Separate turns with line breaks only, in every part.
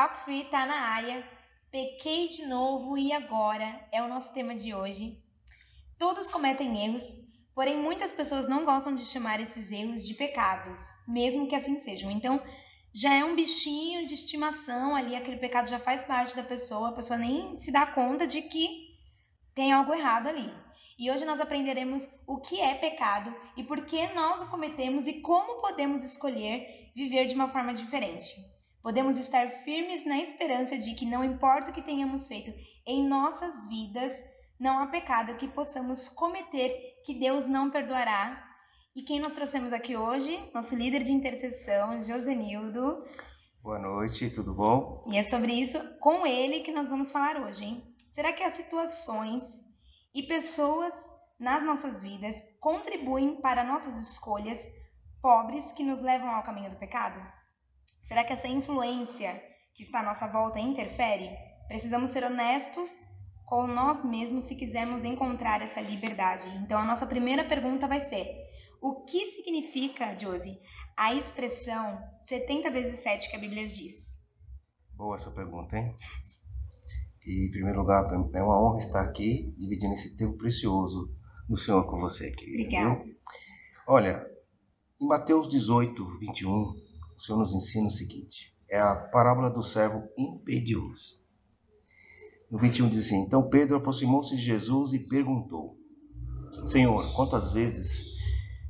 Talk Free tá na área. Pequei de novo e agora é o nosso tema de hoje. Todos cometem erros, porém muitas pessoas não gostam de chamar esses erros de pecados, mesmo que assim sejam. Então, já é um bichinho de estimação ali, aquele pecado já faz parte da pessoa, a pessoa nem se dá conta de que tem algo errado ali. E hoje nós aprenderemos o que é pecado e por que nós o cometemos e como podemos escolher viver de uma forma diferente. Podemos estar firmes na esperança de que não importa o que tenhamos feito em nossas vidas, não há pecado que possamos cometer que Deus não perdoará. E quem nós trouxemos aqui hoje? Nosso líder de intercessão, Josenildo.
Boa noite, tudo bom?
E é sobre isso, com ele, que nós vamos falar hoje, hein? Será que as situações e pessoas nas nossas vidas contribuem para nossas escolhas pobres que nos levam ao caminho do pecado? Será que essa influência que está à nossa volta interfere? Precisamos ser honestos com nós mesmos se quisermos encontrar essa liberdade. Então, a nossa primeira pergunta vai ser: o que significa, Josie, a expressão 70 vezes 7 que a Bíblia diz?
Boa essa pergunta, hein? E, em primeiro lugar, é uma honra estar aqui dividindo esse tempo precioso do Senhor com você, querida.
Obrigada.
Olha, em Mateus 18, 21, o Senhor nos ensina o seguinte: é a parábola do servo impedioso. No 21 diz assim: Então Pedro aproximou-se de Jesus e perguntou: Senhor, quantas vezes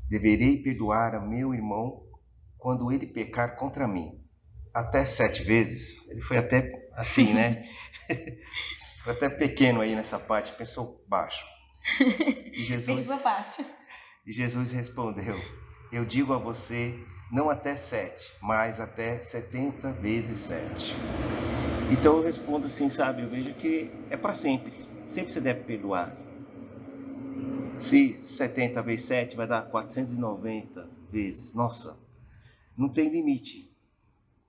deverei perdoar a meu irmão quando ele pecar contra mim? Até sete vezes? Ele foi até assim, né? foi até pequeno aí nessa parte, pensou baixo.
E Jesus, Pensou baixo.
E Jesus respondeu: Eu digo a você não até sete, mas até setenta vezes sete. Então eu respondo assim, sabe? Eu vejo que é para sempre. Sempre você deve perdoar. Se 70 vezes 7 vai dar 490 vezes. Nossa, não tem limite.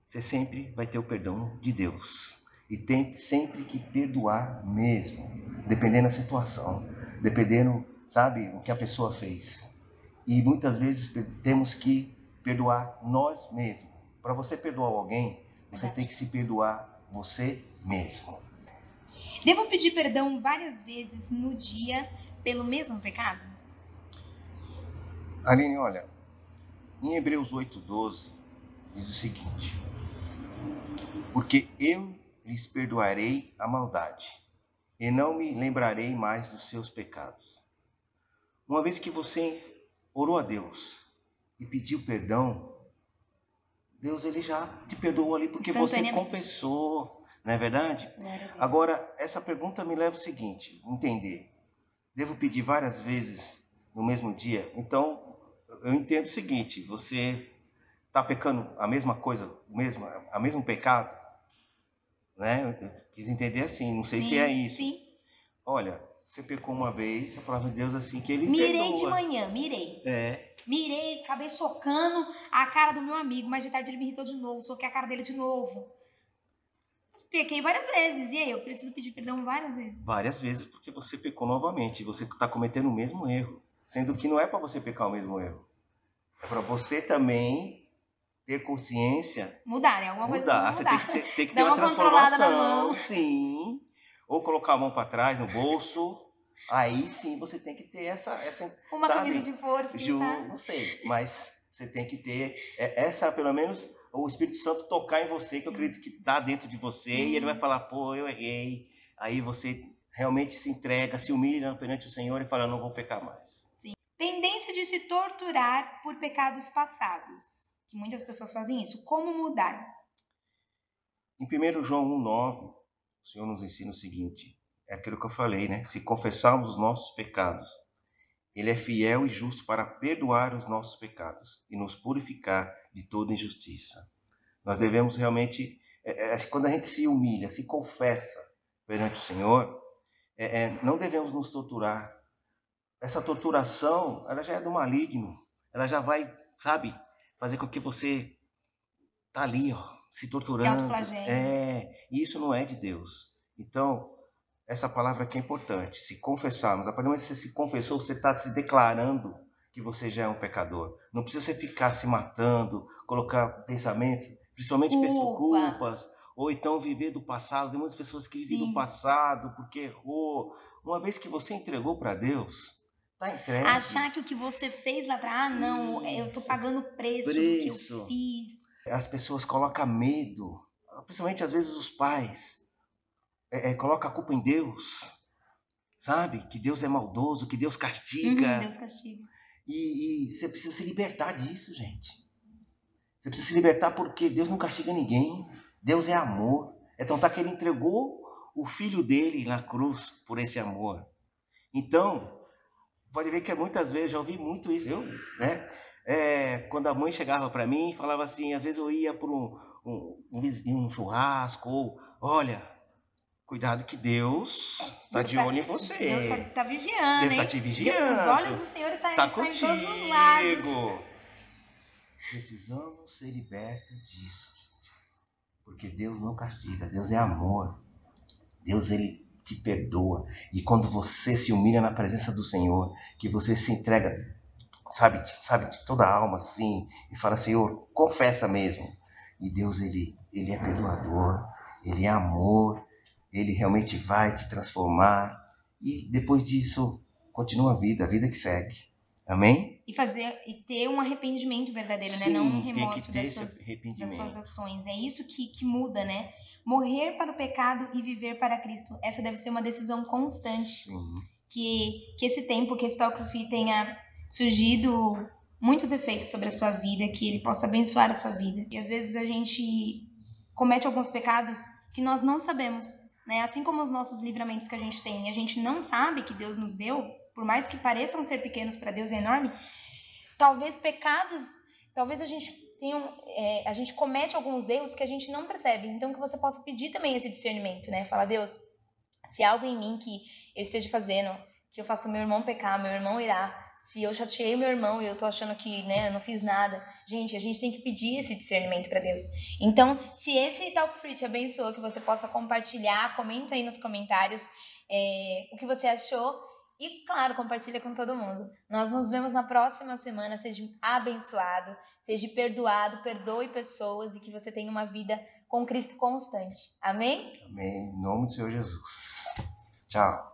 Você sempre vai ter o perdão de Deus. E tem sempre que perdoar mesmo. Dependendo da situação. Dependendo, sabe, o que a pessoa fez. E muitas vezes temos que perdoar nós mesmos. Para você perdoar alguém, você tem que se perdoar você mesmo.
Devo pedir perdão várias vezes no dia pelo mesmo pecado?
Aline, olha, em Hebreus 8,12 diz o seguinte: Porque eu lhes perdoarei a maldade, e não me lembrarei mais dos seus pecados. Uma vez que você orou a Deus, e pediu perdão, Deus ele já te perdoou ali porque você confessou, não é verdade? Agora, essa pergunta me leva ao seguinte, entender. Devo pedir várias vezes no mesmo dia? Então, eu entendo o seguinte, você está pecando a mesma coisa, o mesmo, a mesmo pecado? Né? Eu quis entender assim, não sei
sim,
se é isso.
Sim.
Olha, você pecou uma vez, a palavra de Deus assim que ele
mirei
perdoa.
de manhã, mirei.
É.
Mirei, acabei socando a cara do meu amigo, mas de tarde ele me irritou de novo, soquei a cara dele de novo. Pequei várias vezes, e aí eu preciso pedir perdão várias vezes.
Várias vezes, porque você pecou novamente, você está cometendo o mesmo erro, sendo que não é para você pecar o mesmo erro. É para você também ter consciência.
Mudar, né? Alguma
mudar.
coisa
mudar. Você tem que, tem que ter uma, uma transformação. Sim. Ou colocar a mão para trás no bolso Aí sim você tem que ter essa. essa
Uma
sabe,
camisa de força,
Ju, Não sei, mas você tem que ter é, essa, pelo menos, o Espírito Santo tocar em você, que eu acredito que está dentro de você, sim. e ele vai falar, pô, eu errei. Aí você realmente se entrega, se humilha perante o Senhor e fala, não vou pecar mais.
Sim. Tendência de se torturar por pecados passados. Que muitas pessoas fazem isso. Como mudar?
Em 1 João 1,9, o Senhor nos ensina o seguinte: é aquilo que eu falei, né? Se confessarmos os nossos pecados, Ele é fiel e justo para perdoar os nossos pecados e nos purificar de toda injustiça. Nós devemos realmente, é, é, quando a gente se humilha, se confessa perante o Senhor, é, é, não devemos nos torturar. Essa torturação, ela já é do maligno. Ela já vai, sabe, fazer com que você tá ali, ó, se torturando.
Se
é, e isso não é de Deus. Então, essa palavra aqui é importante. Se confessarmos, a partir do momento que você se confessou, você está se declarando que você já é um pecador. Não precisa você ficar se matando, colocar pensamentos, principalmente
Culpa.
culpas, ou então viver do passado. Tem muitas pessoas que vivem
Sim.
do passado porque errou. Uma vez que você entregou para Deus, tá entregue.
Achar que o que você fez lá atrás, ah, não, eu tô
Isso.
pagando o preço, do
Preço.
que eu fiz.
As pessoas colocam medo, principalmente às vezes os pais, é, é, colocam a culpa em Deus, sabe? Que Deus é maldoso, que Deus castiga.
Uhum, Deus castiga.
E, e você precisa se libertar disso, gente. Você precisa se libertar porque Deus não castiga ninguém. Deus é amor. Então tá que ele entregou o filho dele na cruz por esse amor. Então, pode ver que muitas vezes já ouvi muito isso, eu, né? É, quando a mãe chegava para mim e falava assim, às vezes eu ia por um, um, um, um churrasco, ou olha, cuidado que Deus tá
Deus
de
tá-
olho em você.
Deus tá, tá vigiando,
Deus
hein?
tá te vigiando.
Os olhos do Senhor tá,
tá
estão em todos os lados.
Precisamos ser libertos disso, gente. Porque Deus não castiga, Deus é amor. Deus ele te perdoa. E quando você se humilha na presença do Senhor, que você se entrega, sabe, sabe de toda a alma assim, e fala, Senhor, confessa mesmo. E Deus ele ele é perdoador, ele é amor, ele realmente vai te transformar. E depois disso, continua a vida, a vida que segue. Amém?
E fazer e ter um arrependimento verdadeiro, né?
Sim,
Não um remorso
que ter
das suas, das suas ações. É isso que, que muda, né? Morrer para o pecado e viver para Cristo. Essa deve ser uma decisão constante.
Sim.
Que, que esse tempo, que esse Talk Free tenha surgido muitos efeitos sobre a sua vida, que ele possa abençoar a sua vida. E às vezes a gente comete alguns pecados que nós não sabemos, né? Assim como os nossos livramentos que a gente tem, a gente não sabe que Deus nos deu, por mais que pareçam ser pequenos para Deus, é enorme. Talvez pecados, talvez a gente tenha, é, a gente comete alguns erros que a gente não percebe. Então que você possa pedir também esse discernimento, né? Falar, Deus, se há algo em mim que eu esteja fazendo, que eu faço meu irmão pecar, meu irmão irá, se eu chateei meu irmão e eu tô achando que, né, eu não fiz nada. Gente, a gente tem que pedir esse discernimento para Deus. Então, se esse Talk Free te abençoou, que você possa compartilhar, comenta aí nos comentários é, o que você achou. E, claro, compartilha com todo mundo. Nós nos vemos na próxima semana. Seja abençoado, seja perdoado, perdoe pessoas e que você tenha uma vida com Cristo constante. Amém?
Amém. Em nome do Senhor Jesus. Tchau.